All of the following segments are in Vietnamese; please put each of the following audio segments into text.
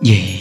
di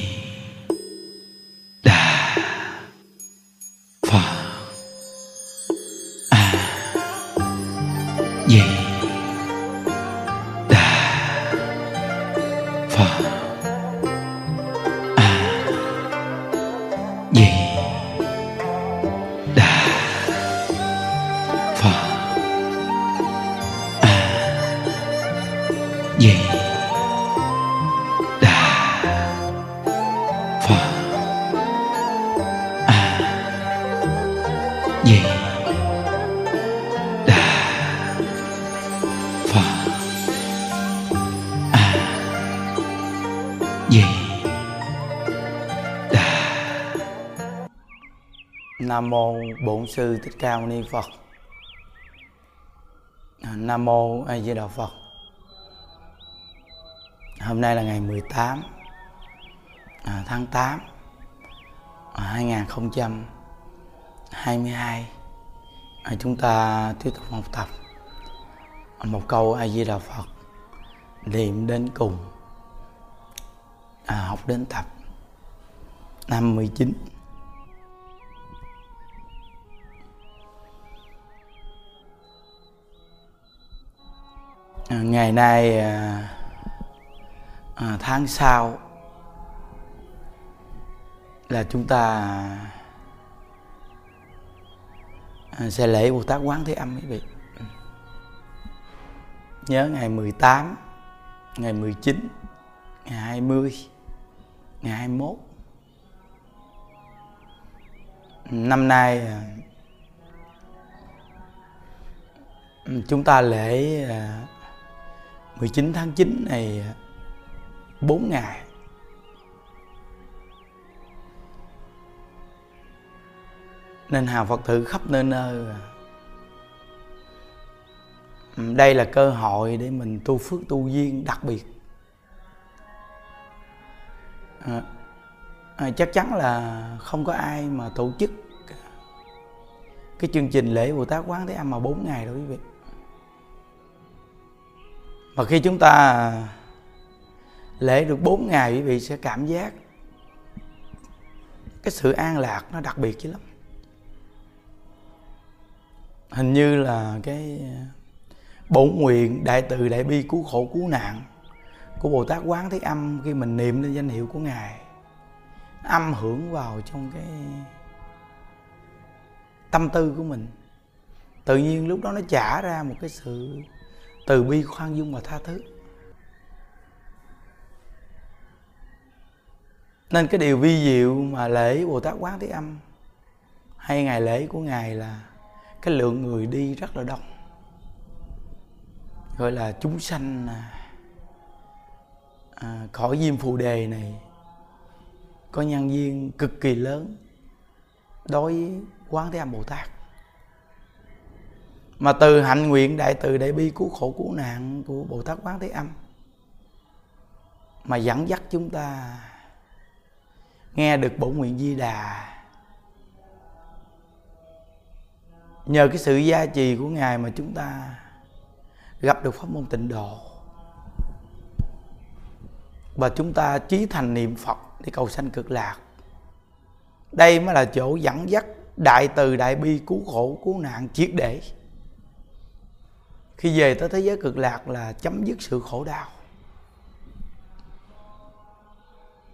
Nam mô Bổn sư Thích Ca Mâu Ni Phật. Nam mô A Di Đà Phật. Hôm nay là ngày 18 à, tháng 8 2022. À, à, chúng ta tiếp tục học tập một câu A Di Đà Phật niệm đến cùng à, học đến tập 59 À, À, ngày nay à, à, tháng sau là chúng ta à, sẽ lễ Bồ Tát Quán Thế Âm quý vị. Nhớ ngày 18, ngày 19, ngày 20, ngày 21. Năm nay à, chúng ta lễ à, 19 tháng 9 này 4 ngày. Nên hàng Phật tử khắp nơi nơi à. Đây là cơ hội để mình tu phước tu duyên đặc biệt. À, à, Chắc chắn là không có ai mà tổ chức Cái chương trình lễ Bồ Tát Quán Thế Âm mà 4 ngày đâu quý vị và khi chúng ta lễ được 4 ngày, quý vị sẽ cảm giác cái sự an lạc nó đặc biệt chứ lắm. Hình như là cái bổn nguyện đại từ đại bi cứu khổ cứu nạn của bồ tát quán thế âm khi mình niệm lên danh hiệu của ngài âm hưởng vào trong cái tâm tư của mình. Tự nhiên lúc đó nó trả ra một cái sự từ bi khoan dung và tha thứ. Nên cái điều vi diệu mà lễ bồ tát quán thế âm hay ngày lễ của ngài là cái lượng người đi rất là đông gọi là chúng sanh à, à khỏi diêm phù đề này có nhân duyên cực kỳ lớn đối với quán thế âm bồ tát mà từ hạnh nguyện đại từ đại bi cứu khổ cứu nạn của bồ tát quán thế âm mà dẫn dắt chúng ta nghe được bổ nguyện di đà, nhờ cái sự gia trì của ngài mà chúng ta gặp được pháp môn tịnh độ và chúng ta chí thành niệm phật để cầu sanh cực lạc. Đây mới là chỗ dẫn dắt đại từ đại bi cứu khổ cứu nạn triệt để khi về tới thế giới cực lạc là chấm dứt sự khổ đau.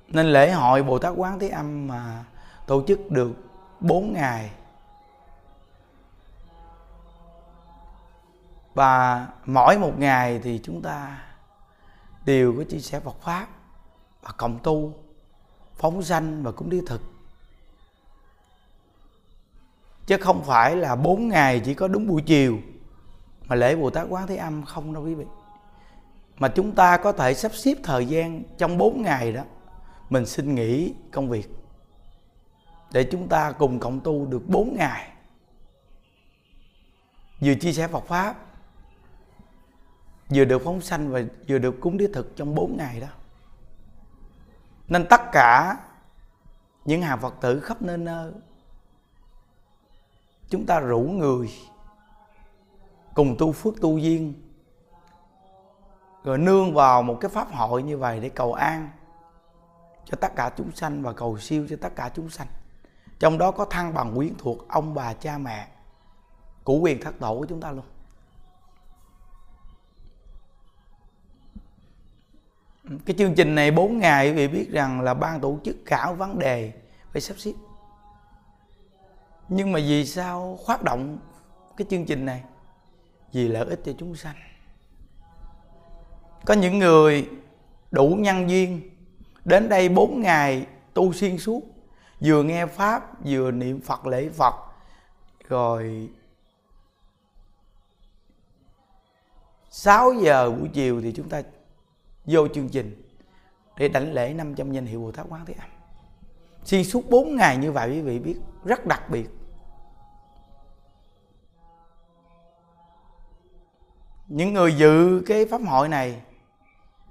Nên lễ hội bồ tát quán thế âm mà tổ chức được 4 ngày. Và mỗi một ngày thì chúng ta đều có chia sẻ Phật pháp và cộng tu, phóng sanh và cũng đi thực. Chứ không phải là bốn ngày chỉ có đúng buổi chiều mà lễ Bồ Tát Quán Thế Âm không đâu quý vị. Mà chúng ta có thể sắp xếp thời gian trong 4 ngày đó, mình xin nghỉ công việc để chúng ta cùng cộng tu được 4 ngày. Vừa chia sẻ Phật pháp, vừa được phóng sanh và vừa được cúng đế thực trong 4 ngày đó. Nên tất cả những hàng Phật tử khắp nơi nơi, chúng ta rủ người cùng tu phước tu duyên. Rồi nương vào một cái pháp hội như vậy để cầu an cho tất cả chúng sanh và cầu siêu cho tất cả chúng sanh. Trong đó có thăng bằng quyến thuộc ông bà cha mẹ của quyền thất tổ của chúng ta luôn. Cái chương trình này 4 ngày quý vị biết rằng là ban tổ chức khảo vấn đề phải sắp xếp. Nhưng mà vì sao phát động cái chương trình này? Vì lợi ích cho chúng sanh có những người đủ nhân duyên, đến đây 4 ngày tu xuyên suốt, vừa nghe pháp, vừa niệm phật lễ phật, rồi 6 giờ buổi chiều thì chúng ta vô chương trình để đảnh lễ 500 danh hiệu Bồ Tát Quán Thế Âm. Xuyên suốt 4 ngày như vậy, quý vị biết, rất đặc biệt. Những người dự cái pháp hội này,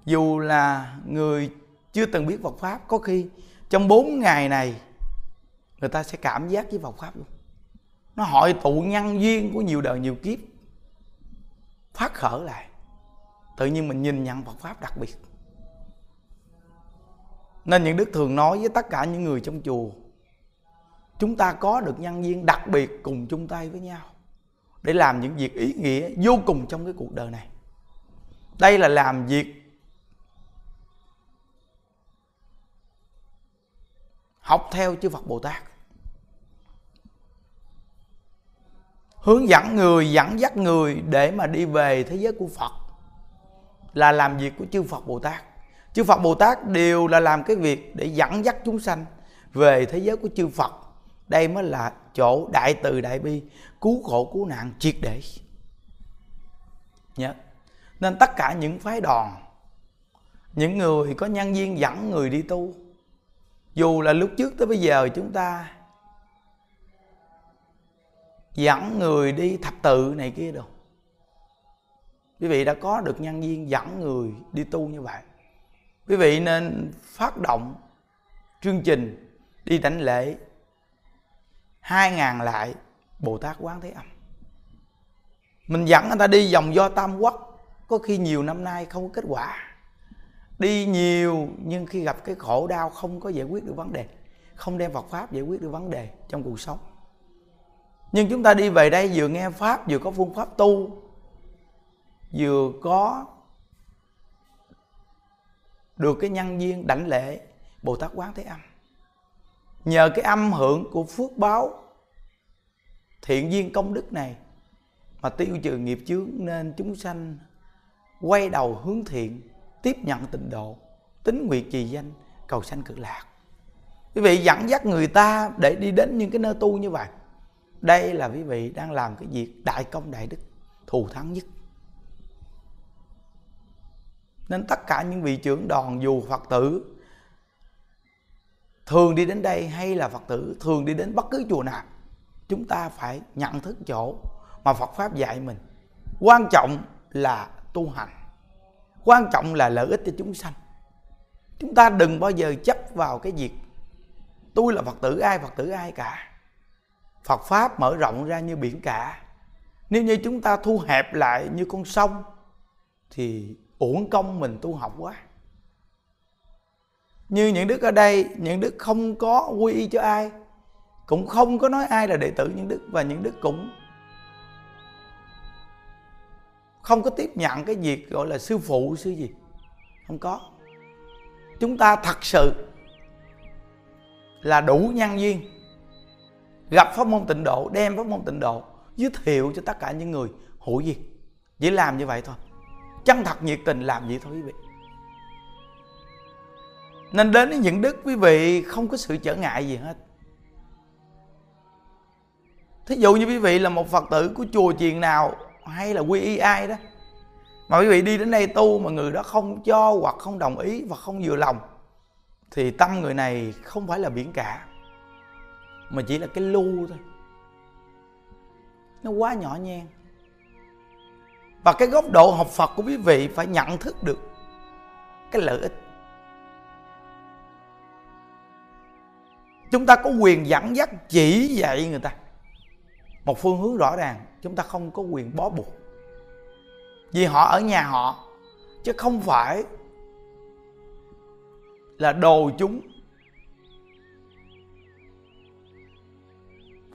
dù là người chưa từng biết Phật pháp, có khi trong 4 ngày này, người ta sẽ cảm giác với Phật pháp luôn. Nó hội tụ nhân duyên của nhiều đời nhiều kiếp phát khởi lại. Tự nhiên mình nhìn nhận Phật pháp đặc biệt. Nên những đức thường nói với tất cả những người trong chùa, chúng ta có được nhân duyên đặc biệt cùng chung tay với nhau để làm những việc ý nghĩa vô cùng trong cái cuộc đời này. Đây là làm việc học theo chư Phật Bồ Tát. Hướng dẫn người, dẫn dắt người để mà đi về thế giới của Phật là làm việc của chư Phật Bồ Tát. Chư Phật Bồ Tát đều là làm cái việc để dẫn dắt chúng sanh về thế giới của chư Phật đây mới là chỗ đại từ đại bi, cứu khổ cứu nạn triệt để. Nhớ nên tất cả những phái đoàn, những người có nhân viên dẫn người đi tu, dù là lúc trước tới bây giờ chúng ta dẫn người đi thập tự này kia đâu. Quý vị đã có được nhân viên dẫn người đi tu như vậy. Quý vị nên phát động chương trình đi đảnh lễ hai ngàn lại, bồ tát quán thế âm. Mình dẫn người ta đi vòng do tam quốc, có khi nhiều năm nay không có kết quả. Đi nhiều, nhưng khi gặp cái khổ đau không có giải quyết được vấn đề, không đem Phật pháp giải quyết được vấn đề trong cuộc sống. Nhưng chúng ta đi về đây vừa nghe pháp, vừa có phương pháp tu, vừa có được cái nhân duyên đảnh lễ Bồ Tát Quán Thế Âm. Nhờ cái âm hưởng của phước báo thiện duyên công đức này mà tiêu trừ nghiệp chướng nên chúng sanh quay đầu hướng thiện, tiếp nhận tịnh độ, tính nguyện trì danh, cầu sanh cực lạc. Quý vị dẫn dắt người ta để đi đến những cái nơi tu như vậy, đây là quý vị đang làm cái việc đại công đại đức, thù thắng nhất. Nên tất cả những vị trưởng đoàn dù phật tử thường đi đến đây hay là phật tử, thường đi đến bất cứ chùa nào, chúng ta phải nhận thức chỗ mà phật pháp dạy mình. Quan trọng là tu hành. Quan trọng là lợi ích cho chúng sanh. Chúng ta đừng bao giờ chấp vào cái việc tôi là phật tử, ai phật tử, ai cả. Phật pháp mở rộng ra như biển cả. Nếu như chúng ta thu hẹp lại như con sông, thì uổng công mình tu học quá như những đức ở đây, những đức không có quy y cho ai, cũng không có nói ai là đệ tử những đức, và những đức cũng không có tiếp nhận cái việc gọi là sư phụ, sư gì. Không có. Chúng ta thật sự là đủ nhân duyên, gặp pháp môn tịnh độ, đem pháp môn tịnh độ, giới thiệu cho tất cả những người hữu duyên. Chỉ làm như vậy thôi. Chân thật nhiệt tình làm vậy thôi quý vị nên đến với những đức quý vị không có sự trở ngại gì hết. Thí dụ như quý vị là một phật tử của chùa chiền nào hay là quy y ai đó, mà quý vị đi đến đây tu mà người đó không cho hoặc không đồng ý và không vừa lòng, thì tâm người này không phải là biển cả, mà chỉ là cái lu thôi. Nó quá nhỏ nhen. Và cái góc độ học Phật của quý vị phải nhận thức được cái lợi ích chúng ta có quyền dẫn dắt chỉ dạy người ta. Một phương hướng rõ ràng, chúng ta không có quyền bó buộc. Vì họ ở nhà họ, chứ không phải là đồ chúng.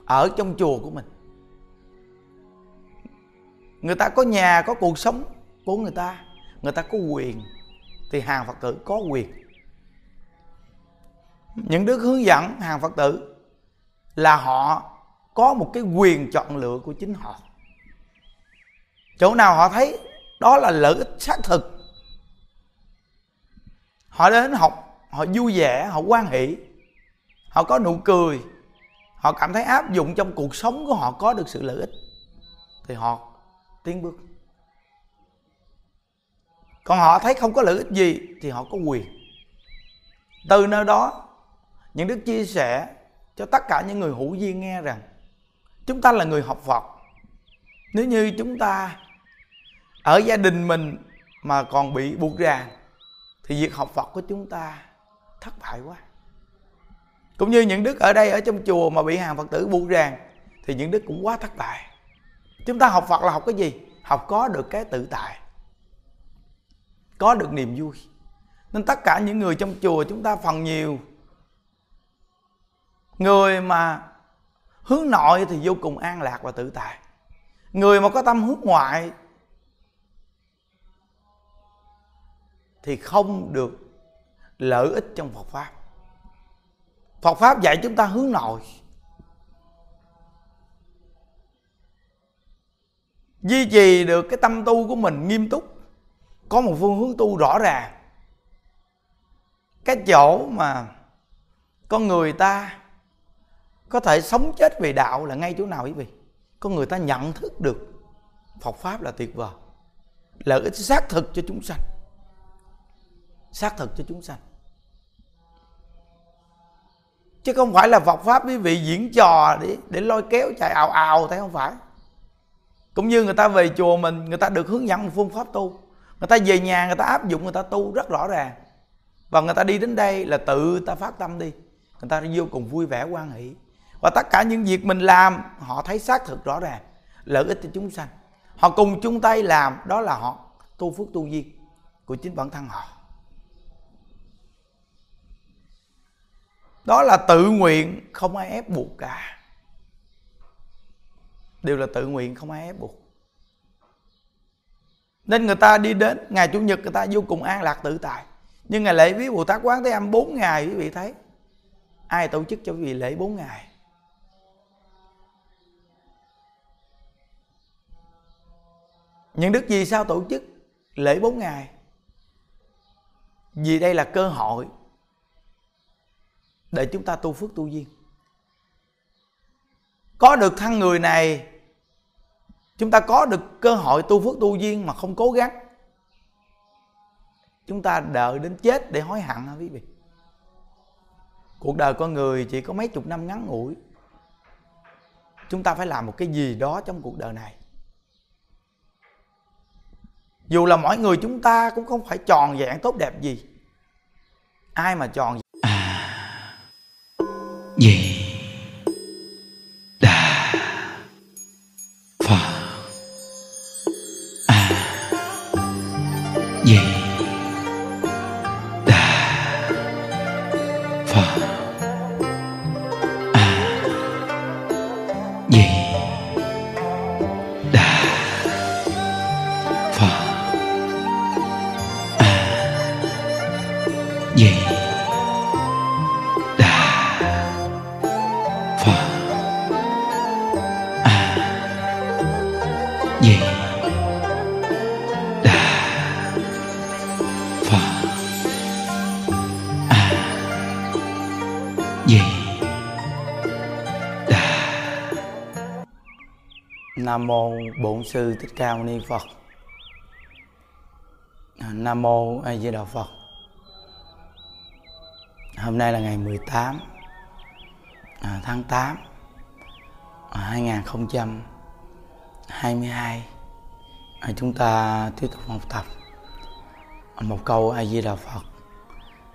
Ở trong chùa của mình, người ta có nhà, có cuộc sống của người ta. Người ta có quyền, thì hàng phật tử có quyền những đức hướng dẫn hàng phật tử là họ có một cái quyền chọn lựa của chính họ. Chỗ nào họ thấy đó là lợi ích xác thực, họ đến học, họ vui vẻ, họ quan hỷ, họ có nụ cười, họ cảm thấy áp dụng trong cuộc sống của họ có được sự lợi ích, thì họ tiến bước. Còn họ thấy không có lợi ích gì thì họ có quyền. Từ nơi đó những đức chia sẻ cho tất cả những người hữu duyên nghe rằng, chúng ta là người học phật. Nếu như chúng ta ở gia đình mình mà còn bị buộc ràng, thì việc học phật của chúng ta thất bại quá. Cũng như những đức ở đây, ở trong chùa mà bị hàng phật tử buộc ràng, thì những đức cũng quá thất bại. Chúng ta học phật là học cái gì? Học có được cái tự tại, có được niềm vui. Nên tất cả những người trong chùa chúng ta phần nhiều người mà hướng nội thì vô cùng an lạc và tự tại người mà có tâm hướng ngoại thì không được lợi ích trong Phật pháp. Phật pháp dạy chúng ta hướng nội. Duy trì được cái tâm tu của mình nghiêm túc, có một phương hướng tu rõ ràng. Cái chỗ mà con người ta có thể sống chết về đạo là ngay chỗ nào quý vị? có người ta nhận thức được Phật pháp là tuyệt vời. Lợi ích xác thực cho chúng sanh. Xác thực cho chúng sanh. Chứ không phải là Phật pháp quý vị diễn trò để để lôi kéo chạy ào ào, thấy không phải? Cũng như người ta về chùa mình, người ta được hướng dẫn một phương pháp tu. Người ta về nhà, người ta áp dụng, người ta tu rất rõ ràng. Và người ta đi đến đây là tự ta phát tâm đi. Người ta vô cùng vui vẻ quan hỷ và tất cả những việc mình làm, họ thấy xác thực rõ ràng, lợi ích cho chúng sanh. Họ cùng chung tay làm, đó là họ tu phước tu duyên của chính bản thân họ. Đó là tự nguyện, không ai ép buộc cả. Đều là tự nguyện, không ai ép buộc. Nên người ta đi đến, ngày chủ nhật người ta vô cùng an lạc tự tại. Nhưng ngày lễ viếng bồ tát quán thế âm 4 ngày, quý vị thấy. Ai tổ chức cho quý vị lễ 4 ngày? Những đức gì sao tổ chức lễ 4 ngày? Vì đây là cơ hội để chúng ta tu phước tu duyên. Có được thân người này, chúng ta có được cơ hội tu phước tu duyên mà không cố gắng. Chúng ta đợi đến chết để hối hận hả quý vị? Cuộc đời con người chỉ có mấy chục năm ngắn ngủi. Chúng ta phải làm một cái gì đó trong cuộc đời này dù là mỗi người chúng ta cũng không phải tròn vẹn tốt đẹp gì. Ai mà tròn à, gì? đà nam mô bổn sư thích ca mâu ni phật. Nam mô a di đà phật. Hôm nay là ngày 18 à, tháng 8 2022. À, à, chúng ta tiếp tục học tập một câu A Di Đà Phật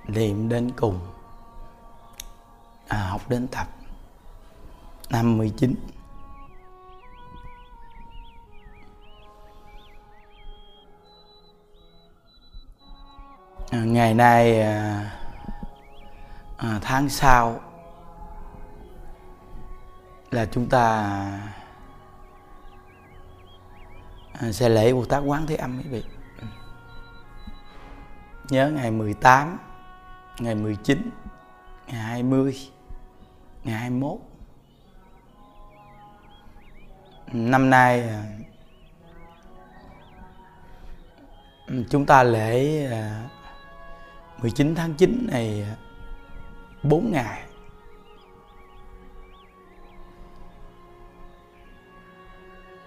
niệm đến cùng à, học đến tập. Năm 19 à, ngày nay à, à, tháng sau là chúng ta à, sẽ lễ Bồ Tát Quán Thế Âm quý vị. Nhớ ngày 18 ngày 19 ngày 20 ngày 21 năm nay à, chúng ta lễ à, 19 tháng 9 này 4 ngày.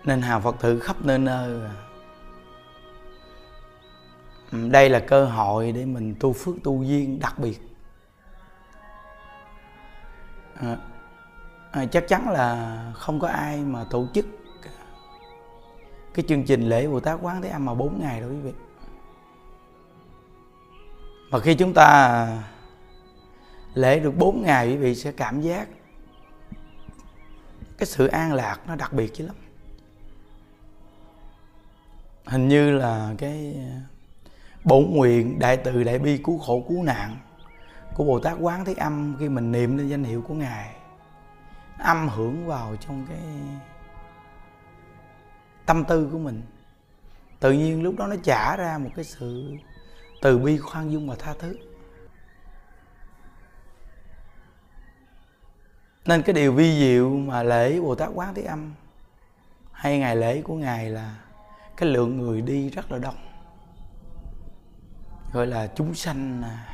Nên hào phật tử khắp nơi nơi à. đây là cơ hội để mình tu phước tu duyên đặc biệt. À, à, chắc chắn là không có ai mà tổ chức cái chương trình lễ Bồ Tát Quán Thế Âm mà 4 ngày đâu quý vị mà khi chúng ta lễ được bốn ngày, quý vị sẽ cảm giác cái sự an lạc nó đặc biệt chứ lắm. Hình như là cái bổn nguyện đại từ đại bi cứu khổ cứu nạn của bồ tát quán thế âm khi mình niệm lên danh hiệu của ngài âm hưởng vào trong cái tâm tư của mình. Tự nhiên lúc đó nó trả ra một cái sự từ bi khoan dung và tha thứ. Nên cái điều vi diệu mà lễ bồ tát quán thế âm hay ngày lễ của ngài là cái lượng người đi rất là đông. Gọi là chúng sanh à,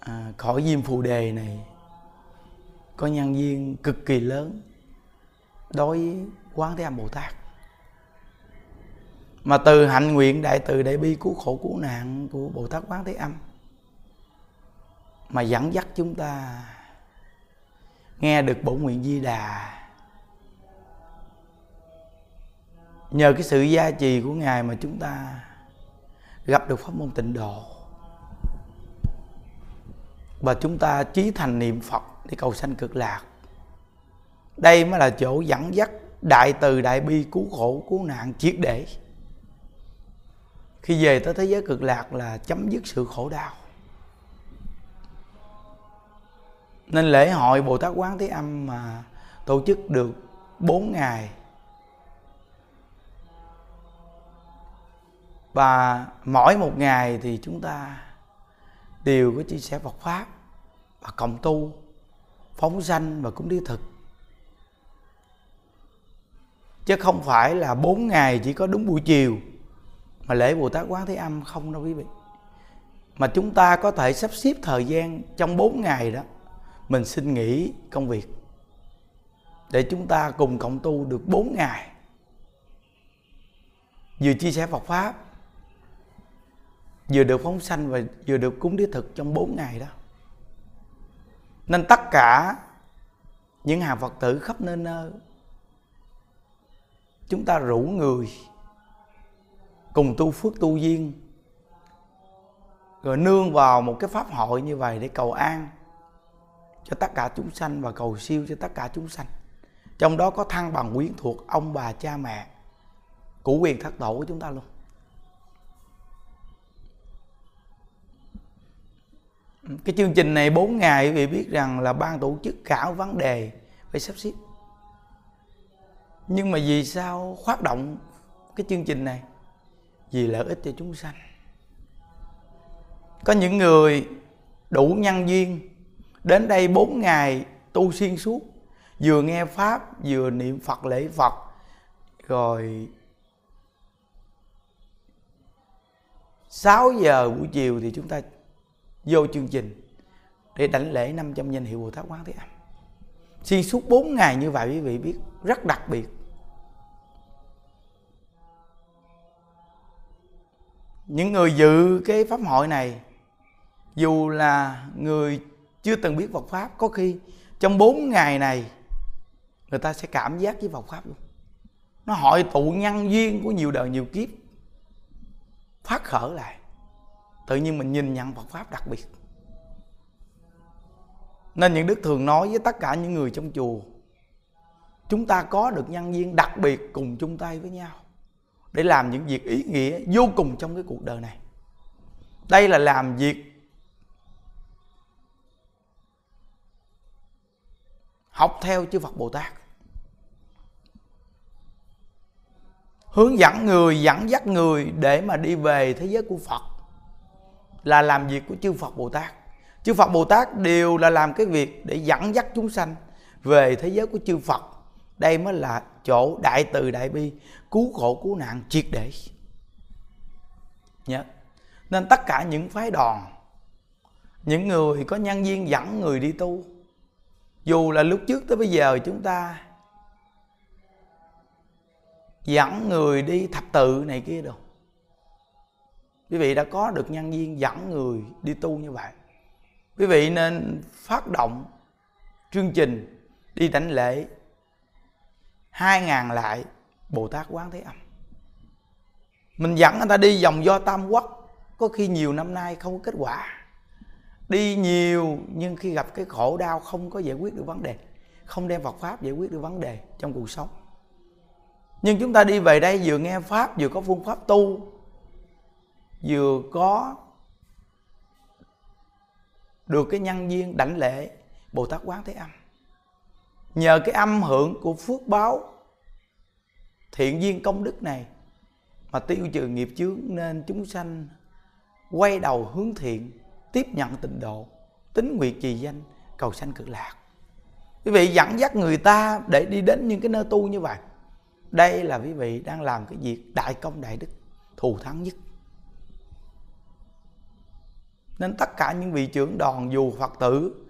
à khỏi diêm phù đề này có nhân viên cực kỳ lớn đối với quán thế âm bồ tát mà từ hạnh nguyện đại từ đại bi cứu khổ cứu nạn của bồ tát quán thế âm mà dẫn dắt chúng ta nghe được bổn nguyện di đà. Nhờ cái sự gia trì của ngài mà chúng ta gặp được pháp môn tịnh độ. Và chúng ta trí thành niệm phật để cầu sanh cực lạc. Đây mới là chỗ dẫn dắt đại từ đại bi cứu khổ cứu nạn triệt để khi về tới thế giới cực lạc là chấm dứt sự khổ đau. Nên lễ hội bồ tát quán thế âm mà tổ chức được 4 ngày. Và mỗi một ngày thì chúng ta đều có chia sẻ Phật pháp và cộng tu, phóng sanh và cúng đi thực. Chứ không phải là bốn ngày chỉ có đúng buổi chiều mà lễ Bồ Tát Quán Thế Âm không đâu quý vị. Mà chúng ta có thể sắp xếp thời gian trong bốn ngày đó, mình xin nghỉ công việc để chúng ta cùng cộng tu được bốn ngày. Vừa chia sẻ Phật pháp, vừa được phóng sanh và vừa được cúng đế thực trong 4 ngày đó. Nên tất cả những hàng phật tử khắp nơi nơi, chúng ta rủ người cùng tu phước tu duyên. Rồi nương vào một cái pháp hội như vậy để cầu an cho tất cả chúng sanh và cầu siêu cho tất cả chúng sanh. Trong đó có thăng bằng quyến thuộc ông bà cha mẹ của quyền thất tổ của chúng ta luôn. Cái chương trình này 4 ngày, quý vị biết rằng là ban tổ chức khảo vấn đề phải sắp xếp. Nhưng mà vì sao phát động cái chương trình này? Vì lợi ích cho chúng sanh có những người đủ nhân duyên, đến đây 4 ngày tu xuyên suốt, vừa nghe pháp, vừa niệm phật lễ phật, rồi 6 giờ buổi chiều thì chúng ta vô chương trình để đảnh lễ 500 danh hiệu Bồ Tát Quán Thế Âm. Xuyên suốt 4 ngày như vậy, quý vị biết, rất đặc biệt. Những người dự cái pháp hội này, dù là người chưa từng biết Phật pháp, có khi trong 4 ngày này, người ta sẽ cảm giác với Phật pháp luôn. Nó hội tụ nhân duyên của nhiều đời nhiều kiếp phát khởi lại. Tự nhiên mình nhìn nhận Phật pháp đặc biệt. Nên những đức thường nói với tất cả những người trong chùa, chúng ta có được nhân viên đặc biệt cùng chung tay với nhau để làm những việc ý nghĩa vô cùng trong cái cuộc đời này. Đây là làm việc học theo chư Phật Bồ Tát. Hướng dẫn người, dẫn dắt người để mà đi về thế giới của Phật là làm việc của chư Phật Bồ Tát. Chư Phật Bồ Tát đều là làm cái việc để dẫn dắt chúng sanh về thế giới của chư Phật đây mới là chỗ đại từ đại bi, cứu khổ cứu nạn triệt để. Nhớ. Nên tất cả những phái đoàn, những người có nhân viên dẫn người đi tu, dù là lúc trước tới bây giờ chúng ta dẫn người đi thập tự này kia đâu. Quý vị đã có được nhân viên dẫn người đi tu như vậy. Quý vị nên phát động chương trình đi đảnh lễ hai ngàn lại bồ tát quán thế âm. Mình dẫn người ta đi vòng do tam quốc, có khi nhiều năm nay không có kết quả. Đi nhiều, nhưng khi gặp cái khổ đau không có giải quyết được vấn đề, không đem Phật pháp giải quyết được vấn đề trong cuộc sống. Nhưng chúng ta đi về đây vừa nghe pháp, vừa có phương pháp tu, vừa có được cái nhân viên đảnh lễ Bồ Tát Quán Thế Âm nhờ cái âm hưởng của phước báo, thiện duyên công đức này mà tiêu trừ nghiệp chướng nên chúng sanh quay đầu hướng thiện, tiếp nhận tịnh độ, tính nguyện trì danh, cầu sanh cực lạc. Quý vị dẫn dắt người ta để đi đến những cái nơi tu như vậy, đây là quý vị đang làm cái việc đại công đại đức, thù thắng nhất. Nên tất cả những vị trưởng đoàn dù phật tử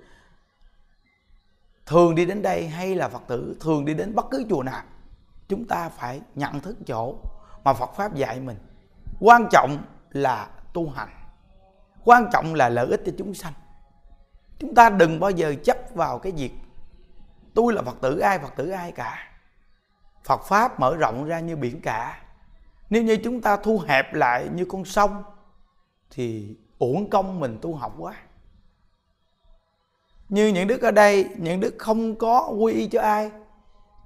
thường đi đến đây hay là phật tử, thường đi đến bất cứ chùa nào, chúng ta phải nhận thức chỗ mà phật pháp dạy mình. Quan trọng là tu hành, quan trọng là lợi ích cho chúng sanh. Chúng ta đừng bao giờ chấp vào cái việc tôi là phật tử, ai phật tử, ai cả. Phật pháp mở rộng ra như biển cả. Nếu như chúng ta thu hẹp lại như con sông, thì uổng công mình tu học quá như những đức ở đây, những đức không có quy y cho ai,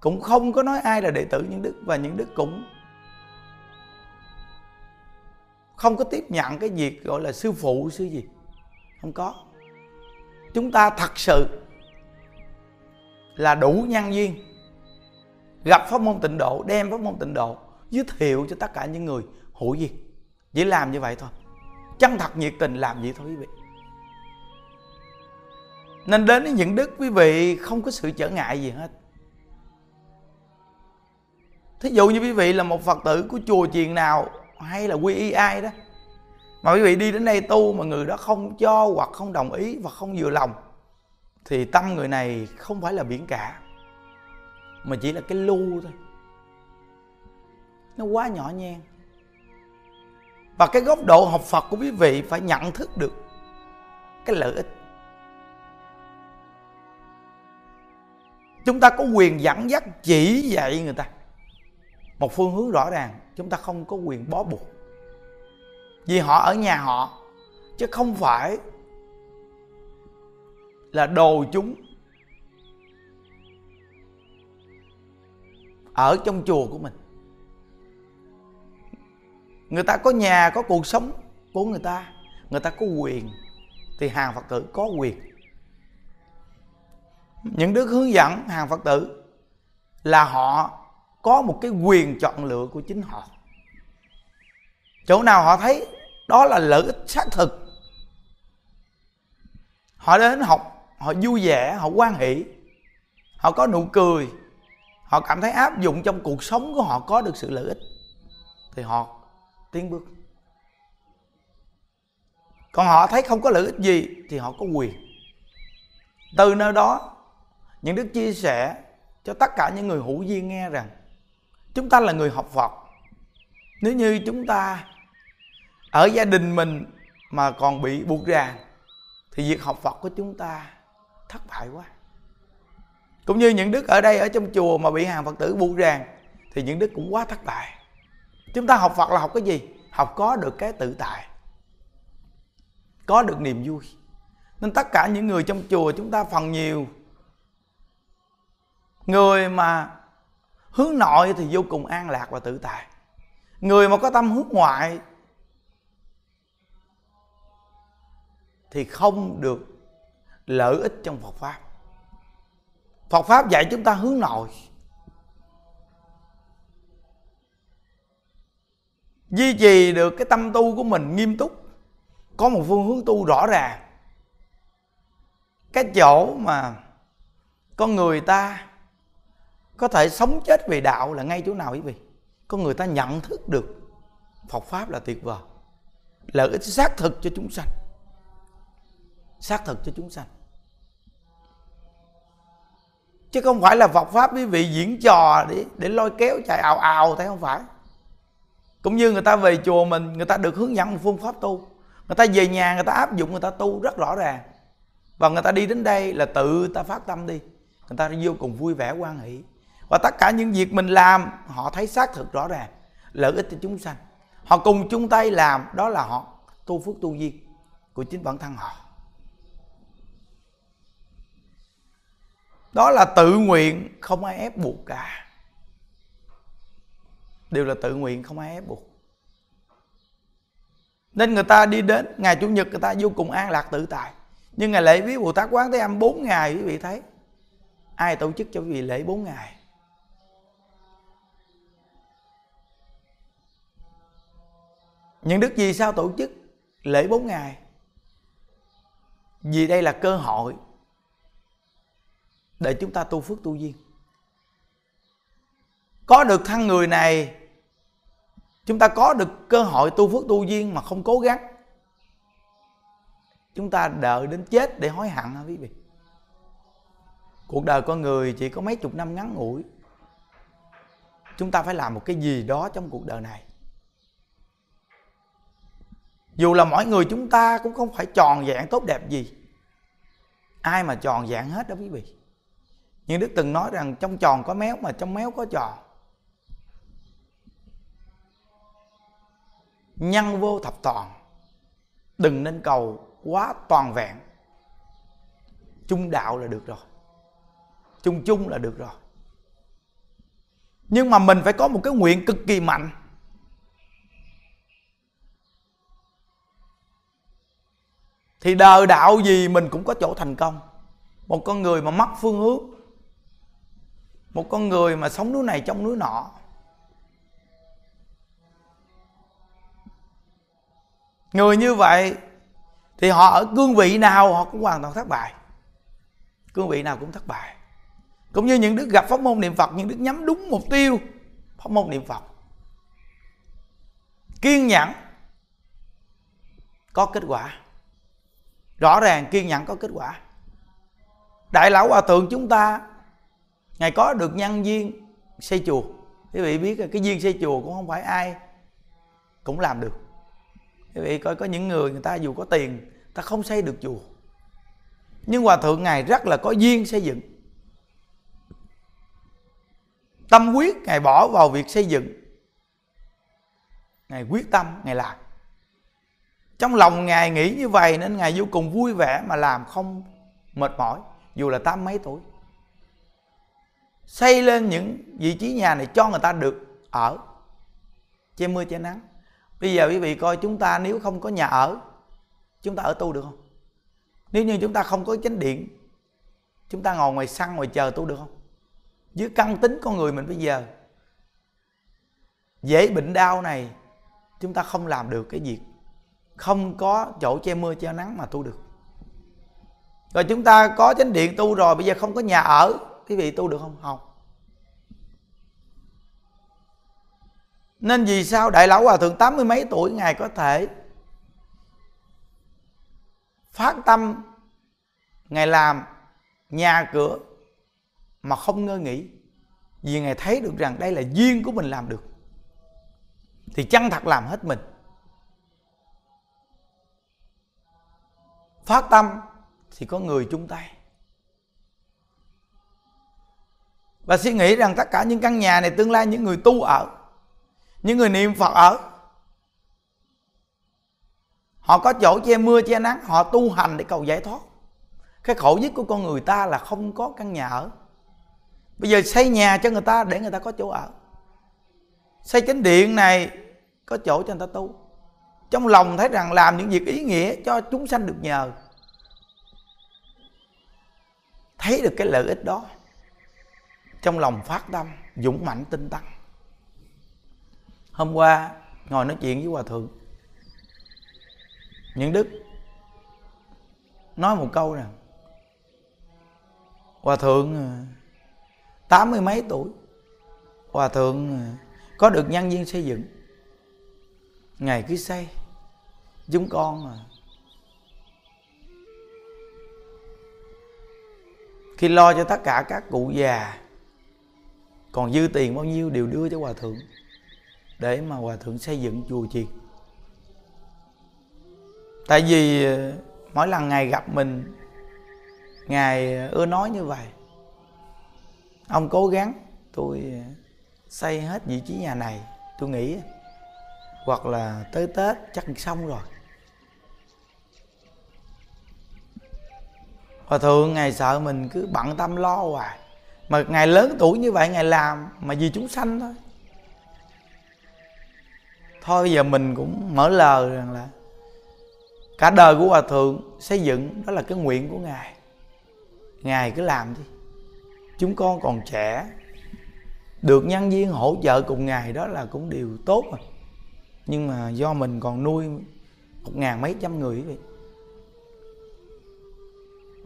cũng không có nói ai là đệ tử những đức, và những đức cũng không có tiếp nhận cái việc gọi là sư phụ, sư gì. Không có. Chúng ta thật sự là đủ nhân duyên, gặp pháp môn tịnh độ, đem pháp môn tịnh độ, giới thiệu cho tất cả những người hữu duyên. Chỉ làm như vậy thôi. Chân thật nhiệt tình làm vậy thôi quý vị nên đến với những đức quý vị không có sự trở ngại gì hết. Thí dụ như quý vị là một phật tử của chùa chiền nào, hay là quy y ai đó, mà quý vị đi đến đây tu mà người đó không cho hoặc không đồng ý và không vừa lòng, thì tâm người này không phải là biển cả, mà chỉ là cái lu thôi. Nó quá nhỏ nhen. Và cái góc độ học Phật của quý vị phải nhận thức được cái lợi ích chúng ta có quyền dẫn dắt chỉ dạy người ta. Một phương hướng rõ ràng, chúng ta không có quyền bó buộc. Vì họ ở nhà họ, chứ không phải là đồ chúng. Ở trong chùa của mình, người ta có nhà, có cuộc sống của người ta người ta có quyền. Thì hàng phật tử có quyền những đức hướng dẫn hàng phật tử là họ có một cái quyền chọn lựa của chính họ. Chỗ nào họ thấy đó là lợi ích xác thực. Họ đến học, họ vui vẻ, họ quan hỷ, họ có nụ cười, họ cảm thấy áp dụng trong cuộc sống của họ có được sự lợi ích, thì họ tiến bước. Còn họ thấy không có lợi ích gì thì họ có quyền. Từ nơi đó những đức chia sẻ cho tất cả những người hữu duyên nghe rằng, chúng ta là người học phật. Nếu như chúng ta ở gia đình mình mà còn bị buộc ràng, thì việc học phật của chúng ta thất bại quá. Cũng như những đức ở đây ở trong chùa mà bị hàng phật tử buộc ràng, thì những đức cũng quá thất bại. Chúng ta học phật là học cái gì? Học có được cái tự tại, có được niềm vui. Nên tất cả những người trong chùa chúng ta phần nhiều người mà hướng nội thì vô cùng an lạc và tự tại. Người mà có tâm hướng ngoại thì không được lợi ích trong Phật pháp. Phật pháp dạy chúng ta hướng nội. Duy trì được cái tâm tu của mình nghiêm túc, có một phương hướng tu rõ ràng. Cái chỗ mà con người ta có thể sống chết vì đạo là ngay chỗ nào quý vị? Có người ta nhận thức được Phật pháp là tuyệt vời lợi ích xác thực cho chúng sanh. Xác thực cho chúng sanh. Chứ không phải là Phật pháp quý vị diễn trò để để lôi kéo chạy ào ào, thấy không phải? Cũng như người ta về chùa mình, người ta được hướng dẫn một phương pháp tu. Người ta về nhà, người ta áp dụng, người ta tu rất rõ ràng. Và người ta đi đến đây là tự ta phát tâm đi. Người ta vô cùng vui vẻ quan hỷ và tất cả những việc mình làm, họ thấy xác thực rõ ràng, lợi ích cho chúng sanh. Họ cùng chung tay làm, đó là họ tu phước tu duyên của chính bản thân họ. Đó là tự nguyện, không ai ép buộc cả. Đều là tự nguyện, không ai ép buộc. Nên người ta đi đến, ngày chủ nhật người ta vô cùng an lạc tự tại. Nhưng ngày lễ viếng bồ tát quán thế âm 4 ngày, quý vị thấy. Ai tổ chức cho quý vị lễ 4 ngày? Những đức gì sao tổ chức lễ bốn ngày? Vì đây là cơ hội để chúng ta tu phước tu duyên. Có được thân người này, chúng ta có được cơ hội tu phước tu duyên mà không cố gắng. Chúng ta đợi đến chết để hối hận hả quý vị? Cuộc đời con người chỉ có mấy chục năm ngắn ngủi. Chúng ta phải làm một cái gì đó trong cuộc đời này dù là mỗi người chúng ta cũng không phải tròn dạng tốt đẹp gì. Ai mà tròn dạng hết đó quý vị. Nhưng đức từng nói rằng trong tròn có méo mà trong méo có tròn. Nhân vô thập toàn. Đừng nên cầu quá toàn vẹn. Chung đạo là được rồi. Chung chung là được rồi. Nhưng mà mình phải có một cái nguyện cực kỳ mạnh. Thì đời đạo gì mình cũng có chỗ thành công. Một con người mà mất phương hướng, một con người mà sống núi này trong núi nọ, người như vậy thì họ ở cương vị nào họ cũng hoàn toàn thất bại. Cương vị nào cũng thất bại. Cũng như những đức gặp pháp môn niệm phật, những đức nhắm đúng mục tiêu pháp môn niệm phật. Kiên nhẫn, có kết quả rõ ràng kiên nhẫn có kết quả. Đại lão hòa thượng chúng ta, ngài có được nhân duyên xây chùa. Quý vị biết là cái duyên xây chùa cũng không phải ai cũng làm được. Quý vị coi, có những người người ta dù có tiền ta không xây được chùa. Nhưng hòa thượng ngài rất là có duyên xây dựng. Tâm quyết ngài bỏ vào việc xây dựng. Ngài quyết tâm, ngài làm trong lòng ngài nghĩ như vậy nên ngài vô cùng vui vẻ mà làm không mệt mỏi, dù là tám mấy tuổi. Xây lên những vị trí nhà này cho người ta được ở, che mưa che nắng. Bây giờ quý vị coi chúng ta nếu không có nhà ở, chúng ta ở tu được không? Nếu như chúng ta không có chánh điện, chúng ta ngồi ngoài sân ngoài chờ tu được không? Dưới căn tính con người mình bây giờ, dễ bệnh đau này, chúng ta không làm được cái việc không có chỗ che mưa, che nắng mà tu được. Rồi chúng ta có chánh điện tu rồi, bây giờ không có nhà ở, quý vị tu được không? Không. Nên vì sao đại lão hòa thượng tám mươi mấy tuổi ngài có thể phát tâm ngài làm nhà cửa mà không ngơ nghỉ vì ngài thấy được rằng đây là duyên của mình làm được. Thì chân thật làm hết mình? Phát tâm thì có người chung tay. Và suy nghĩ rằng tất cả những căn nhà này tương lai những người tu ở, những người niệm phật ở, họ có chỗ che mưa che nắng, họ tu hành để cầu giải thoát. Cái khổ nhất của con người ta là không có căn nhà ở. Bây giờ xây nhà cho người ta để người ta có chỗ ở. Xây chánh điện này có chỗ cho người ta tu trong lòng thấy rằng làm những việc ý nghĩa cho chúng sanh được nhờ, thấy được cái lợi ích đó, trong lòng phát tâm, dũng mạnh tinh tấn. Hôm qua ngồi nói chuyện với hòa thượng những đức nói một câu nè. Hòa thượng à, tám mươi mấy tuổi? Hòa thượng à, có được nhân viên xây dựng? Ngày cứ xây giống con mà khi lo cho tất cả các cụ già, còn dư tiền bao nhiêu đều đưa cho hòa thượng, để mà hòa thượng xây dựng chùa chiền. Tại vì ờ, mỗi lần ngài gặp mình, ngài ờ, ưa nói như vậy. Ông cố gắng, tôi ờ, xây hết vị trí nhà này, tôi nghĩ hoặc là tới tết chắc xong rồi. Hòa thượng ngài sợ mình cứ bận tâm lo hoài. Mà ngài lớn tuổi như vậy ngài làm mà vì chúng sanh thôi. Thôi giờ mình cũng mở lời rằng là cả đời của hòa thượng xây dựng đó là cái nguyện của ngài. Ngài cứ làm đi. Chúng con còn trẻ, được nhân viên hỗ trợ cùng ngài đó là cũng điều tốt rồi. Nhưng mà do mình còn nuôi một ngàn mấy trăm người vậy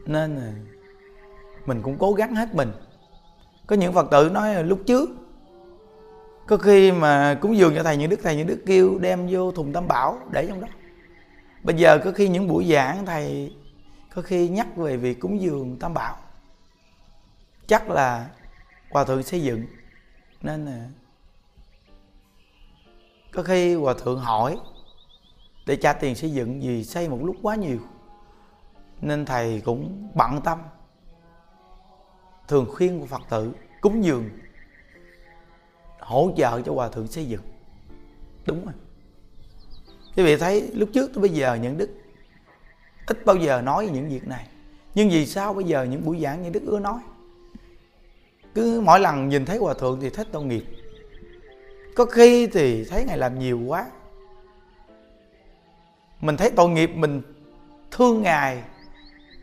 nên là mình cũng cố gắng hết mình. Có những phật tử nói là lúc trước, có khi mà cúng dường cho thầy những đức, thầy những đức kêu đem vô thùng tam bảo để trong đó. Bây giờ có khi những buổi giảng thầy có khi nhắc về việc cúng dường tam bảo. Chắc là hòa thượng xây dựng. Nên là có khi hòa thượng hỏi, để trả tiền xây dựng vì xây một lúc quá nhiều nên thầy cũng bận tâm. Thường khuyên của phật tử cúng dường, hỗ trợ cho hòa thượng xây dựng. Đúng rồi. Quý vị thấy lúc trước tới bây giờ những đức ít bao giờ nói những việc này. Nhưng vì sao bây giờ những buổi giảng những đức ưa nói? Cứ mỗi lần nhìn thấy hòa thượng thì thích tội nghiệp. Có khi thì thấy ngài làm nhiều quá. Mình thấy tội nghiệp, mình thương ngài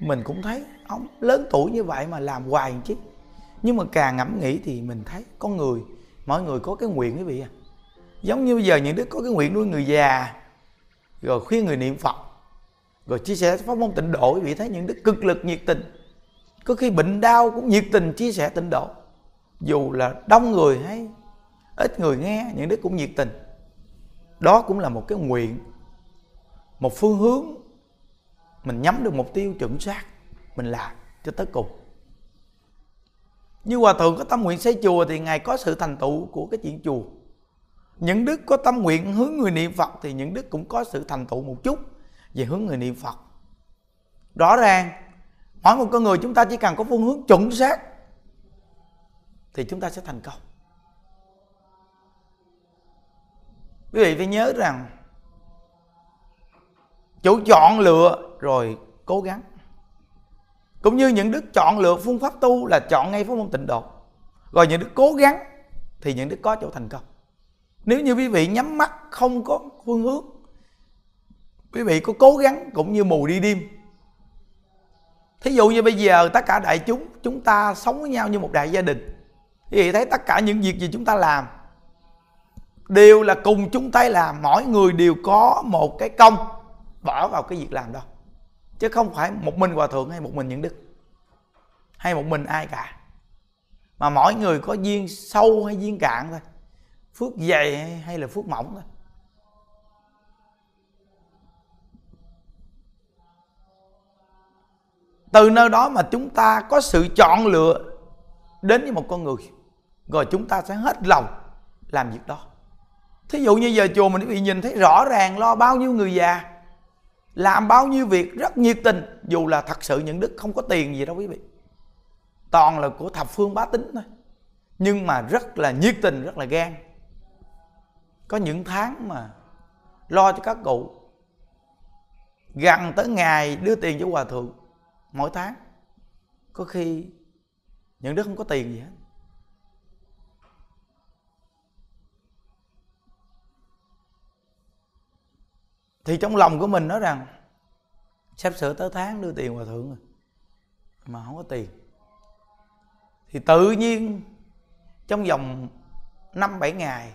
mình cũng thấy ông lớn tuổi như vậy mà làm hoài chứ nhưng mà càng ngẫm nghĩ thì mình thấy con người, mọi người có cái nguyện quý vị à? Giống như bây giờ những đứa có cái nguyện nuôi người già, rồi khuyên người niệm phật, rồi chia sẻ pháp môn tịnh độ, quý vị thấy những đứa cực lực nhiệt tình. Có khi bệnh đau cũng nhiệt tình chia sẻ tịnh độ. Dù là đông người hay ít người nghe, những đứa cũng nhiệt tình. Đó cũng là một cái nguyện, một phương hướng mình nhắm được mục tiêu chuẩn xác, mình làm cho tới cùng. Như hòa thượng có tâm nguyện xây chùa thì ngài có sự thành tựu của cái chuyện chùa. Những đức có tâm nguyện hướng người niệm phật thì những đức cũng có sự thành tựu một chút về hướng người niệm phật. Rõ ràng, mỗi một con người chúng ta chỉ cần có phương hướng chuẩn xác thì chúng ta sẽ thành công. Quý vị phải nhớ rằng chủ chọn lựa rồi cố gắng. Cũng như những đức chọn lựa phương pháp tu là chọn ngay pháp môn tịnh độ. Rồi những đức cố gắng thì những đức có chỗ thành công. Nếu như quý vị nhắm mắt không có phương hướng, quý vị có cố gắng cũng như mù đi đêm. Thí dụ như bây giờ tất cả đại chúng chúng ta sống với nhau như một đại gia đình. Quý vị thấy tất cả những việc gì chúng ta làm đều là cùng chúng ta làm mỗi người đều có một cái công bỏ vào cái việc làm đó chứ không phải một mình hòa thượng hay một mình những đức. Hay một mình ai cả. Mà mỗi người có duyên sâu hay duyên cạn thôi. Phước dày hay là phước mỏng thôi. Từ nơi đó mà chúng ta có sự chọn lựa đến với một con người, rồi chúng ta sẽ hết lòng làm việc đó. Thí dụ như giờ chùa mình bị nhìn thấy rõ ràng lo bao nhiêu người già làm bao nhiêu việc rất nhiệt tình, dù là thật sự những đức không có tiền gì đâu quý vị. Toàn là của thập phương bá tính thôi. Nhưng mà rất là nhiệt tình, rất là gan. Có những tháng mà lo cho các cụ. Gần tới ngày đưa tiền cho hòa thượng, mỗi tháng. Có khi những đức không có tiền gì hết. Thì trong lòng của mình nói rằng, sắp sửa tới tháng đưa tiền hòa thượng rồi, mà không có tiền. Thì tự nhiên, trong vòng năm, bảy ngày,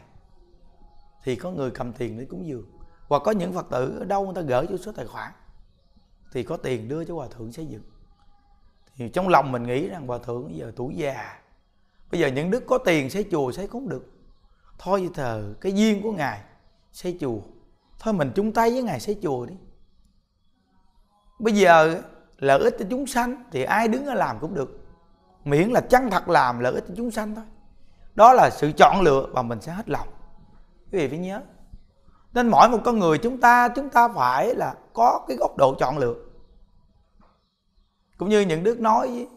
thì có người cầm tiền để cúng dường. Hoặc có những phật tử ở đâu người ta gửi cho số tài khoản, thì có tiền đưa cho hòa thượng xây dựng. Thì trong lòng mình nghĩ rằng hòa thượng bây giờ tuổi già, bây giờ những đức có tiền xây chùa, xây cũng được. Thôi thờ, cái duyên của ngài xây chùa thôi mình chung tay với ngài xây chùa đi. Bây giờ lợi ích cho chúng sanh thì ai đứng ra làm cũng được. Miễn là chân thật làm lợi ích cho chúng sanh thôi. Đó là sự chọn lựa và mình sẽ hết lòng. Quý vị phải nhớ. Nên mỗi một con người chúng ta chúng ta phải là có cái góc độ chọn lựa. Cũng như những đức nói với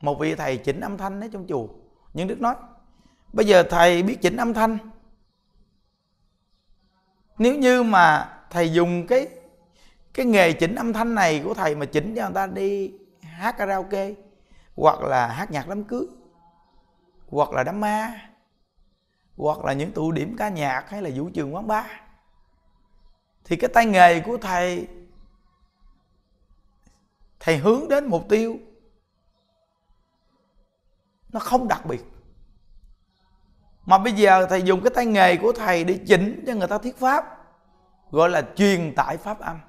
một vị thầy chỉnh âm thanh ở trong chùa. Những đức nói, bây giờ thầy biết chỉnh âm thanh nếu như mà thầy dùng cái cái nghề chỉnh âm thanh này của thầy mà chỉnh cho người ta đi hát karaoke, hoặc là hát nhạc đám cưới, hoặc là đám ma, hoặc là những tụ điểm ca nhạc hay là vũ trường quán bar, thì cái tay nghề của thầy thầy hướng đến mục tiêu nó không đặc biệt mà bây giờ thầy dùng cái tay nghề của thầy để chỉnh cho người ta thuyết pháp, gọi là truyền tải pháp âm.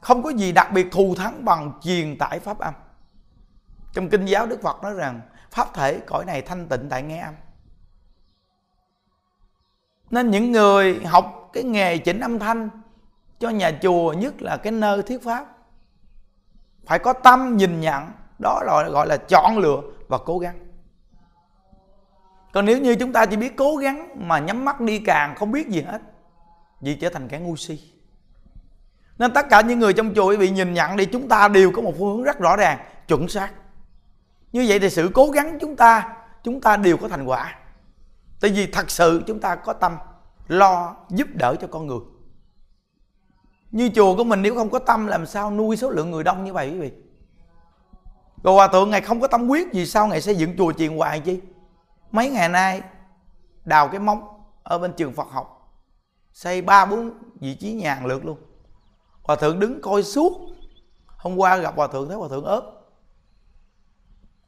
Không có gì đặc biệt thù thắng bằng truyền tải pháp âm. Trong kinh giáo đức phật nói rằng, pháp thể cõi này thanh tịnh tại nghe âm. Nên những người học cái nghề chỉnh âm thanh cho nhà chùa, nhất là cái nơi thuyết pháp, phải có tâm nhìn nhận, đó là gọi là chọn lựa và cố gắng còn nếu như chúng ta chỉ biết cố gắng mà nhắm mắt đi càng không biết gì hết vì trở thành kẻ ngu si. Nên tất cả những người trong chùa bị nhìn nhận đi, chúng ta đều có một phương hướng rất rõ ràng, chuẩn xác. Như vậy thì sự cố gắng chúng ta chúng ta đều có thành quả. Tại vì thật sự chúng ta có tâm lo giúp đỡ cho con người. Như chùa của mình, nếu không có tâm, làm sao nuôi số lượng người đông như vậy quý vị? Rồi hòa thượng ngày không có tâm quyết gì, sao ngày xây dựng chùa chiền hoài chi? Mấy ngày nay, đào cái móng ở bên trường Phật học, xây ba, bốn vị trí nhà hàng lượt luôn. Hòa thượng đứng coi suốt. Hôm qua gặp hòa thượng, thấy hòa thượng ốm.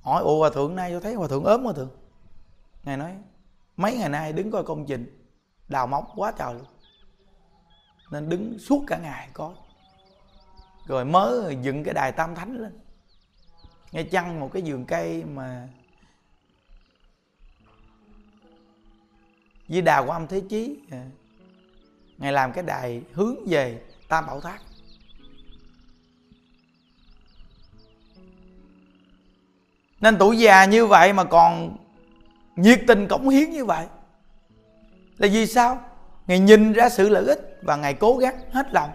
Hỏi, ủa, hòa thượng nay tôi thấy hòa thượng ốm hòa thượng? Ngài nói, mấy ngày nay đứng coi công trình, đào móng quá trời luôn. Nên đứng suốt cả ngày coi rồi mới dựng cái đài tam thánh lên. Ngay chăng một cái vườn cây mà di đà của âm thế chí. Dạ. Ngài làm cái đài hướng về tam bảo tháp. Nên tuổi già như vậy mà còn nhiệt tình cống hiến như vậy, là vì sao? Ngài nhìn ra sự lợi ích và ngài cố gắng hết lòng.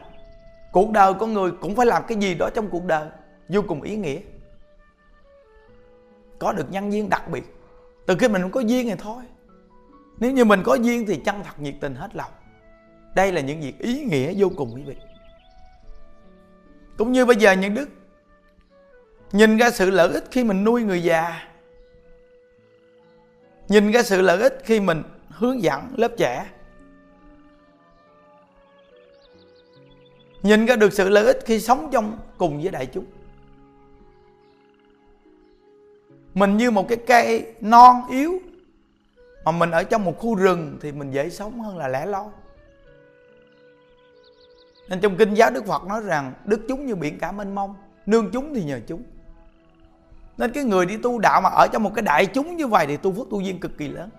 Cuộc đời con người cũng phải làm cái gì đó trong cuộc đời vô cùng ý nghĩa. Có được nhân duyên đặc biệt. Từ khi mình không có duyên thì thôi nếu như mình có duyên thì chân thật nhiệt tình hết lòng. Đây là những việc ý nghĩa vô cùng quý vị. Cũng như bây giờ những đức nhìn ra sự lợi ích khi mình nuôi người già, nhìn ra sự lợi ích khi mình hướng dẫn lớp trẻ, nhìn ra được sự lợi ích khi sống trong cùng với đại chúng. Mình như một cái cây non yếu mà mình ở trong một khu rừng thì mình dễ sống hơn là lẻ loi. Nên trong kinh giáo đức phật nói rằng đức chúng như biển cả mênh mông, nương chúng thì nhờ chúng. Nên cái người đi tu đạo mà ở trong một cái đại chúng như vậy thì tu phước tu duyên cực kỳ lớn.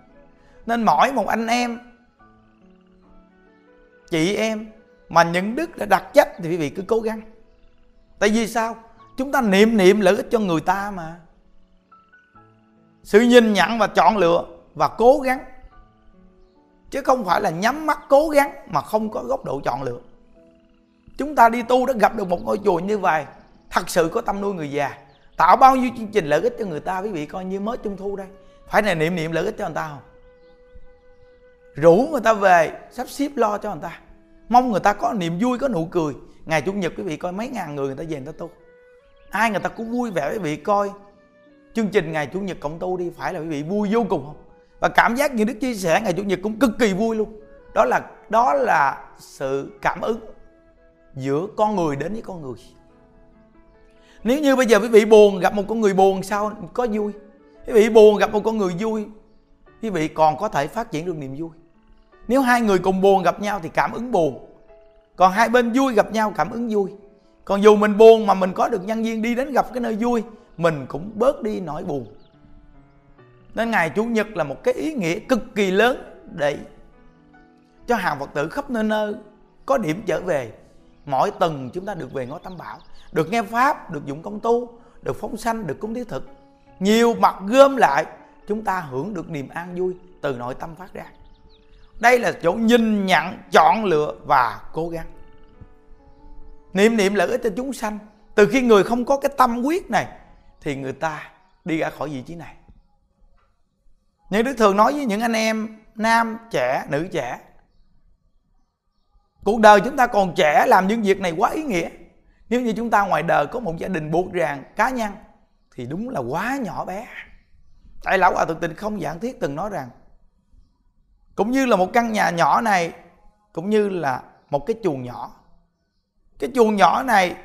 Nên mỗi một anh em, chị em mà những đức đã đặt trách thì quý vị cứ cố gắng. Tại vì sao? Chúng ta niệm niệm lợi ích cho người ta mà. Sự nhìn nhận và chọn lựa và cố gắng. Chứ không phải là nhắm mắt cố gắng mà không có góc độ chọn lựa. Chúng ta đi tu đã gặp được một ngôi chùa như vậy, thật sự có tâm nuôi người già. Tạo bao nhiêu chương trình lợi ích cho người ta, quý vị coi như mới trung thu đây. Phải là niệm niệm lợi ích cho người ta không? Rủ người ta về, sắp xếp lo cho người ta. Mong người ta có niềm vui, có nụ cười. Ngày chủ nhật, quý vị coi mấy ngàn người người ta về người ta tu. Ai người ta cũng vui vẻ, quý vị coi. Chương trình ngày chủ nhật cộng tu đi, phải là quý vị vui vô cùng không? Và cảm giác như đức chia sẻ ngày chủ nhật cũng cực kỳ vui luôn. Đó là đó là sự cảm ứng giữa con người đến với con người. Nếu như bây giờ quý vị buồn gặp một con người buồn sao có vui? Quý vị buồn gặp một con người vui, quý vị còn có thể phát triển được niềm vui. Nếu hai người cùng buồn gặp nhau thì cảm ứng buồn. Còn hai bên vui gặp nhau, cảm ứng vui. Còn dù mình buồn mà mình có được nhân viên đi đến gặp cái nơi vui, mình cũng bớt đi nỗi buồn nên ngày chủ nhật là một cái ý nghĩa cực kỳ lớn để cho hàng phật tử khắp nơi nơi có điểm trở về. Mỗi tuần chúng ta được về ngõ tam bảo, được nghe pháp, được dụng công tu, được phóng sanh, được cúng thí thực. Nhiều mặt gom lại, chúng ta hưởng được niềm an vui từ nội tâm phát ra. Đây là chỗ nhìn, nhận, chọn lựa và cố gắng. Niệm niệm lợi ích cho chúng sanh. Từ khi người không có cái tâm quyết này, thì người ta đi ra khỏi vị trí này nhưng đức thường nói với những anh em, nam trẻ, nữ trẻ, cuộc đời chúng ta còn trẻ, làm những việc này quá ý nghĩa. Nếu như chúng ta ngoài đời có một gia đình buộc ràng, cá nhân, thì đúng là quá nhỏ bé. Tại lão hòa thượng tình không giảng thiết từng nói rằng, cũng như là một căn nhà nhỏ này, cũng như là một cái chuồng nhỏ. Cái chuồng nhỏ này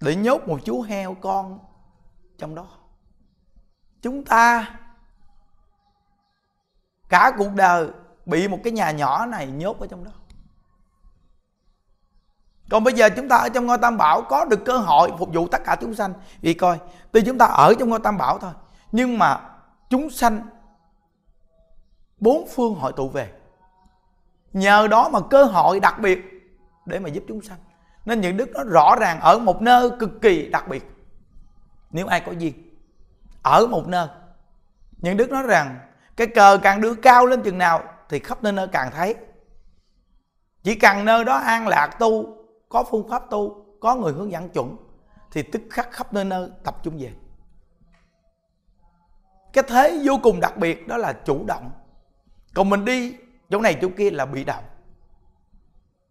để nhốt một chú heo con trong đó chúng ta cả cuộc đời bị một cái nhà nhỏ này nhốt ở trong đó. Còn bây giờ chúng ta ở trong ngôi tam bảo, có được cơ hội phục vụ tất cả chúng sanh. Vì coi, tuy chúng ta ở trong ngôi tam bảo thôi, nhưng mà chúng sanh bốn phương hội tụ về. Nhờ đó mà cơ hội đặc biệt để mà giúp chúng sanh. Nên những đức nó rõ ràng ở một nơi cực kỳ đặc biệt. Nếu ai có duyên ở một nơi. Những đức nói rằng, cái cờ càng đưa cao lên chừng nào thì khắp nơi nơi càng thấy. Chỉ cần nơi đó an lạc tu, có phương pháp tu, có người hướng dẫn chuẩn, thì tức khắc khắp nơi nơi tập trung về. Cái thế vô cùng đặc biệt đó là chủ động. Còn mình đi chỗ này chỗ kia là bị động.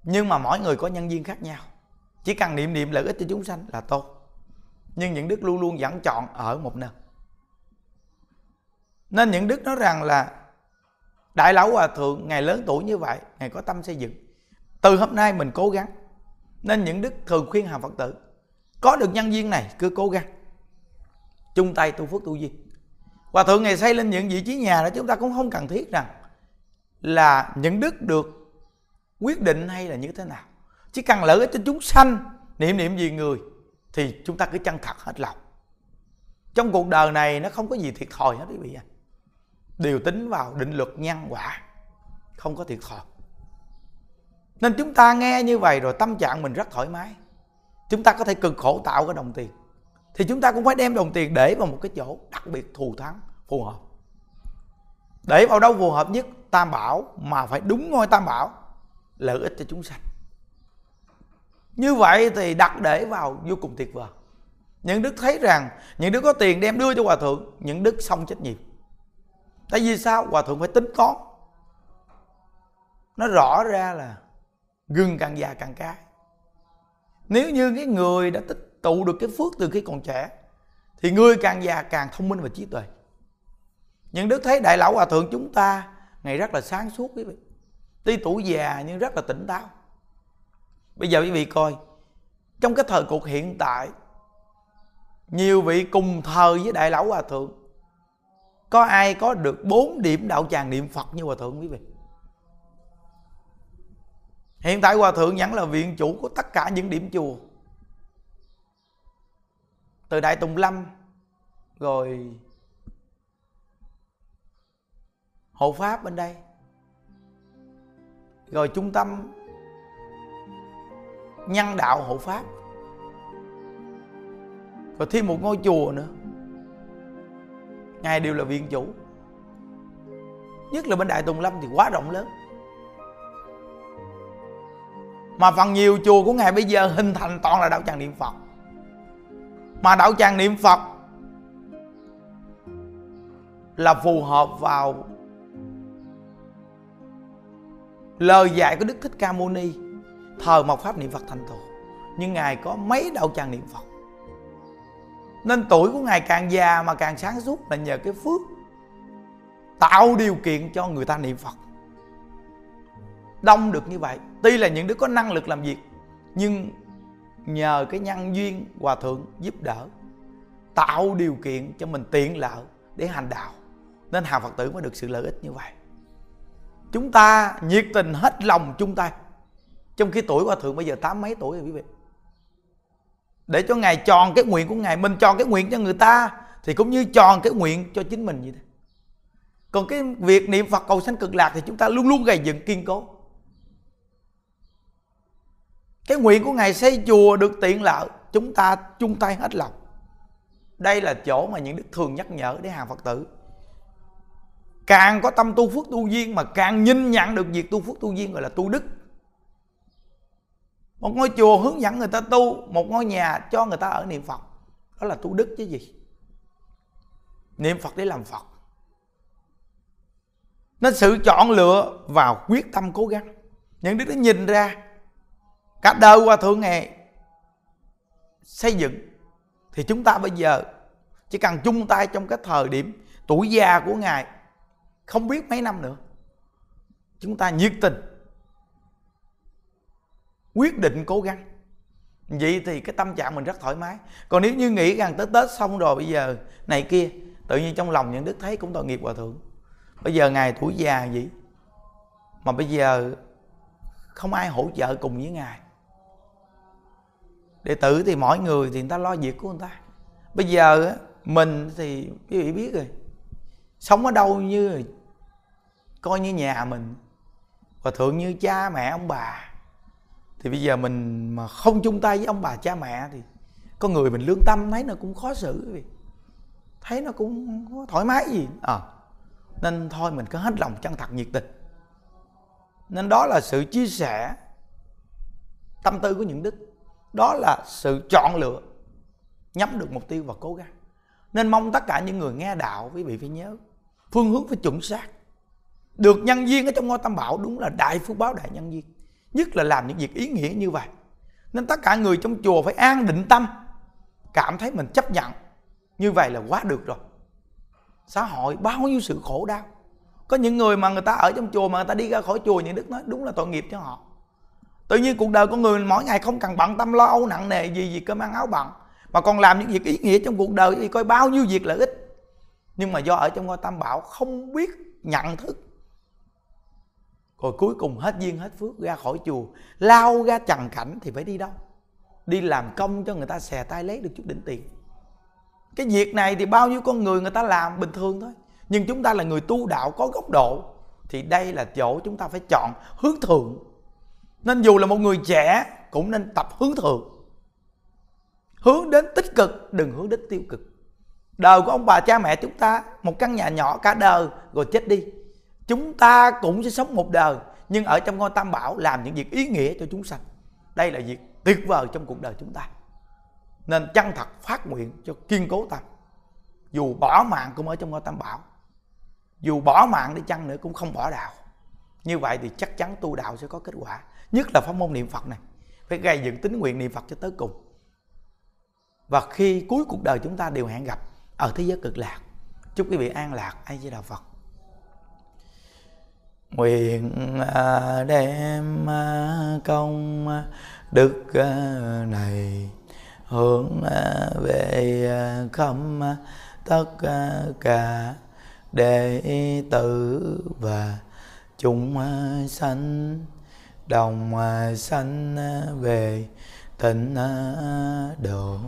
Nhưng mà mỗi người có nhân viên khác nhau. Chỉ cần niệm niệm lợi ích cho chúng sanh là tốt. Nhưng những đức luôn luôn dẫn chọn ở một nơi nên những đức nói rằng là đại lão hòa thượng, ngày lớn tuổi như vậy, ngày có tâm xây dựng, từ hôm nay mình cố gắng. Nên những đức thường khuyên hàng phật tử, có được nhân viên này cứ cố gắng. Chung tay tu phước tu duyên. Hòa thượng ngày xây lên những vị trí nhà đó, chúng ta cũng không cần thiết rằng là những đức được quyết định hay là như thế nào. Chỉ cần lợi ích cho chúng sanh niệm niệm gì người, thì chúng ta cứ chân thật hết lòng. Trong cuộc đời này nó không có gì thiệt thòi hết quý vị ạ đều tính vào định luật nhân quả, không có thiệt thòi. Nên chúng ta nghe như vậy rồi tâm trạng mình rất thoải mái. Chúng ta có thể cực khổ tạo cái đồng tiền. Thì chúng ta cũng phải đem đồng tiền để vào một cái chỗ đặc biệt thù thắng, phù hợp. Để vào đâu phù hợp nhất? Tam bảo, mà phải đúng ngôi tam bảo, lợi ích cho chúng sanh. Như vậy thì đặt để vào vô cùng tuyệt vời. Những đức thấy rằng, những đứa có tiền đem đưa cho hòa thượng, những đức xong trách nhiệm tại vì sao? Hòa thượng phải tính toán. Nó rõ ra là gừng càng già càng cay. Nếu như cái người đã tích tụ được cái phước từ khi còn trẻ, thì người càng già càng thông minh và trí tuệ. Những đức thấy đại lão hòa thượng chúng ta, ngày rất là sáng suốt quý vị. Tuy tuổi già nhưng rất là tỉnh táo. Bây giờ quý vị coi, trong cái thời cuộc hiện tại, nhiều vị cùng thời với đại lão hòa thượng có ai có được bốn điểm đạo tràng niệm phật như hòa thượng quý vị? Hiện tại hòa thượng vẫn là viện chủ của tất cả những điểm chùa. Từ đại tùng lâm, rồi hộ pháp bên đây, rồi trung tâm nhân đạo hộ pháp, rồi thêm một ngôi chùa nữa ngài đều là viện chủ. Nhất là bên đại tùng lâm thì quá rộng lớn. Mà phần nhiều chùa của ngài bây giờ hình thành toàn là đạo tràng niệm phật. Mà đạo tràng niệm phật là phù hợp vào lời dạy của đức thích ca mâu ni thờ mộc pháp niệm phật thành tựu. Nhưng ngài có mấy đạo tràng niệm phật? Nên tuổi của ngài càng già mà càng sáng suốt là nhờ cái phước tạo điều kiện cho người ta niệm phật. Đông được như vậy. Tuy là những đứa có năng lực làm việc, nhưng nhờ cái nhân duyên hòa thượng giúp đỡ, tạo điều kiện cho mình tiện lợi để hành đạo, nên hàng phật tử mới được sự lợi ích như vậy. Chúng ta nhiệt tình hết lòng chung tay. Trong khi tuổi hòa thượng bây giờ tám mấy tuổi rồi quý vị? Để cho ngài tròn cái nguyện của ngài, mình tròn cái nguyện cho người ta, thì cũng như tròn cái nguyện cho chính mình vậy đó còn cái việc niệm phật cầu sanh cực lạc thì chúng ta luôn luôn gầy dựng kiên cố. Cái nguyện của ngài xây chùa được tiện lợi, chúng ta chung tay hết lòng. Đây là chỗ mà những đức thường nhắc nhở để hàng phật tử. Càng có tâm tu phước tu duyên mà càng nhìn nhận được việc tu phước tu duyên gọi là tu đức một ngôi chùa hướng dẫn người ta tu, một ngôi nhà cho người ta ở niệm phật. Đó là tu đức chứ gì? Niệm phật để làm phật. Nên sự chọn lựa và quyết tâm cố gắng. Những đứa nó nhìn ra, cả đời qua thượng ngày xây dựng, thì chúng ta bây giờ chỉ cần chung tay trong cái thời điểm tuổi già của ngài, không biết mấy năm nữa, chúng ta nhiệt tình quyết định cố gắng. Vậy thì cái tâm trạng mình rất thoải mái. Còn nếu như nghĩ rằng tới tết xong rồi, bây giờ này kia, tự nhiên trong lòng những đức thấy cũng tội nghiệp, hòa thượng. Bây giờ ngài tuổi già vậy, mà bây giờ không ai hỗ trợ cùng với ngài. Đệ tử thì mỗi người thì người ta lo việc của người ta. Bây giờ mình thì, quý vị biết rồi, sống ở đâu như, coi như nhà mình. Và thượng như cha mẹ, ông bà thì bây giờ mình mà không chung tay với ông bà cha mẹ thì con người mình lương tâm thấy nó cũng khó xử vì thấy nó cũng không có thoải mái gì. À, nên thôi mình cứ hết lòng chân thật nhiệt tình. Nên đó là sự chia sẻ tâm tư của những đức. Đó là sự chọn lựa nhắm được mục tiêu và cố gắng. Nên mong tất cả những người nghe đạo quý vị phải nhớ phương hướng phải chuẩn xác. Được nhân viên ở trong ngôi tam bảo đúng là đại phước báo đại nhân viên nhất là làm những việc ý nghĩa như vậy. Nên tất cả người trong chùa phải an định tâm, cảm thấy mình chấp nhận. Như vậy là quá được rồi. Xã hội bao nhiêu sự khổ đau. Có những người mà người ta ở trong chùa mà người ta đi ra khỏi chùa những đức nói đúng là tội nghiệp cho họ. Tự nhiên cuộc đời con người mỗi ngày không cần bận tâm, lo âu, nặng nề gì gì cơm ăn áo bận. Mà còn làm những việc ý nghĩa trong cuộc đời thì coi bao nhiêu việc lợi ích nhưng mà do ở trong ngôi tam bảo không biết nhận thức rồi cuối cùng hết duyên hết phước, ra khỏi chùa, lao ra trần cảnh thì phải đi đâu? Đi làm công cho người ta xè tay lấy được chút đỉnh tiền. Cái việc này thì bao nhiêu con người người ta làm bình thường thôi. Nhưng chúng ta là người tu đạo có góc độ, thì đây là chỗ chúng ta phải chọn hướng thượng. Nên dù là một người trẻ, cũng nên tập hướng thượng. Hướng đến tích cực, đừng hướng đến tiêu cực. Đời của ông bà cha mẹ chúng ta, một căn nhà nhỏ cả đời, rồi chết đi chúng ta cũng sẽ sống một đời, nhưng ở trong ngôi tam bảo làm những việc ý nghĩa cho chúng sanh. Đây là việc tuyệt vời trong cuộc đời chúng ta. Nên chân thật phát nguyện cho kiên cố tâm. Dù bỏ mạng cũng ở trong ngôi tam bảo. Dù bỏ mạng đi chăng nữa cũng không bỏ đạo. Như vậy thì chắc chắn tu đạo sẽ có kết quả. Nhất là pháp môn niệm phật này. Phải gây dựng tính nguyện niệm phật cho tới cùng. Và khi cuối cuộc đời chúng ta đều hẹn gặp ở thế giới cực lạc. Chúc quý vị an lạc. Ai với đạo phật nguyện à, đem à, công đức à, này hướng về khắp tất cả đệ tử và chúng sanh, đồng sanh về tịnh độ.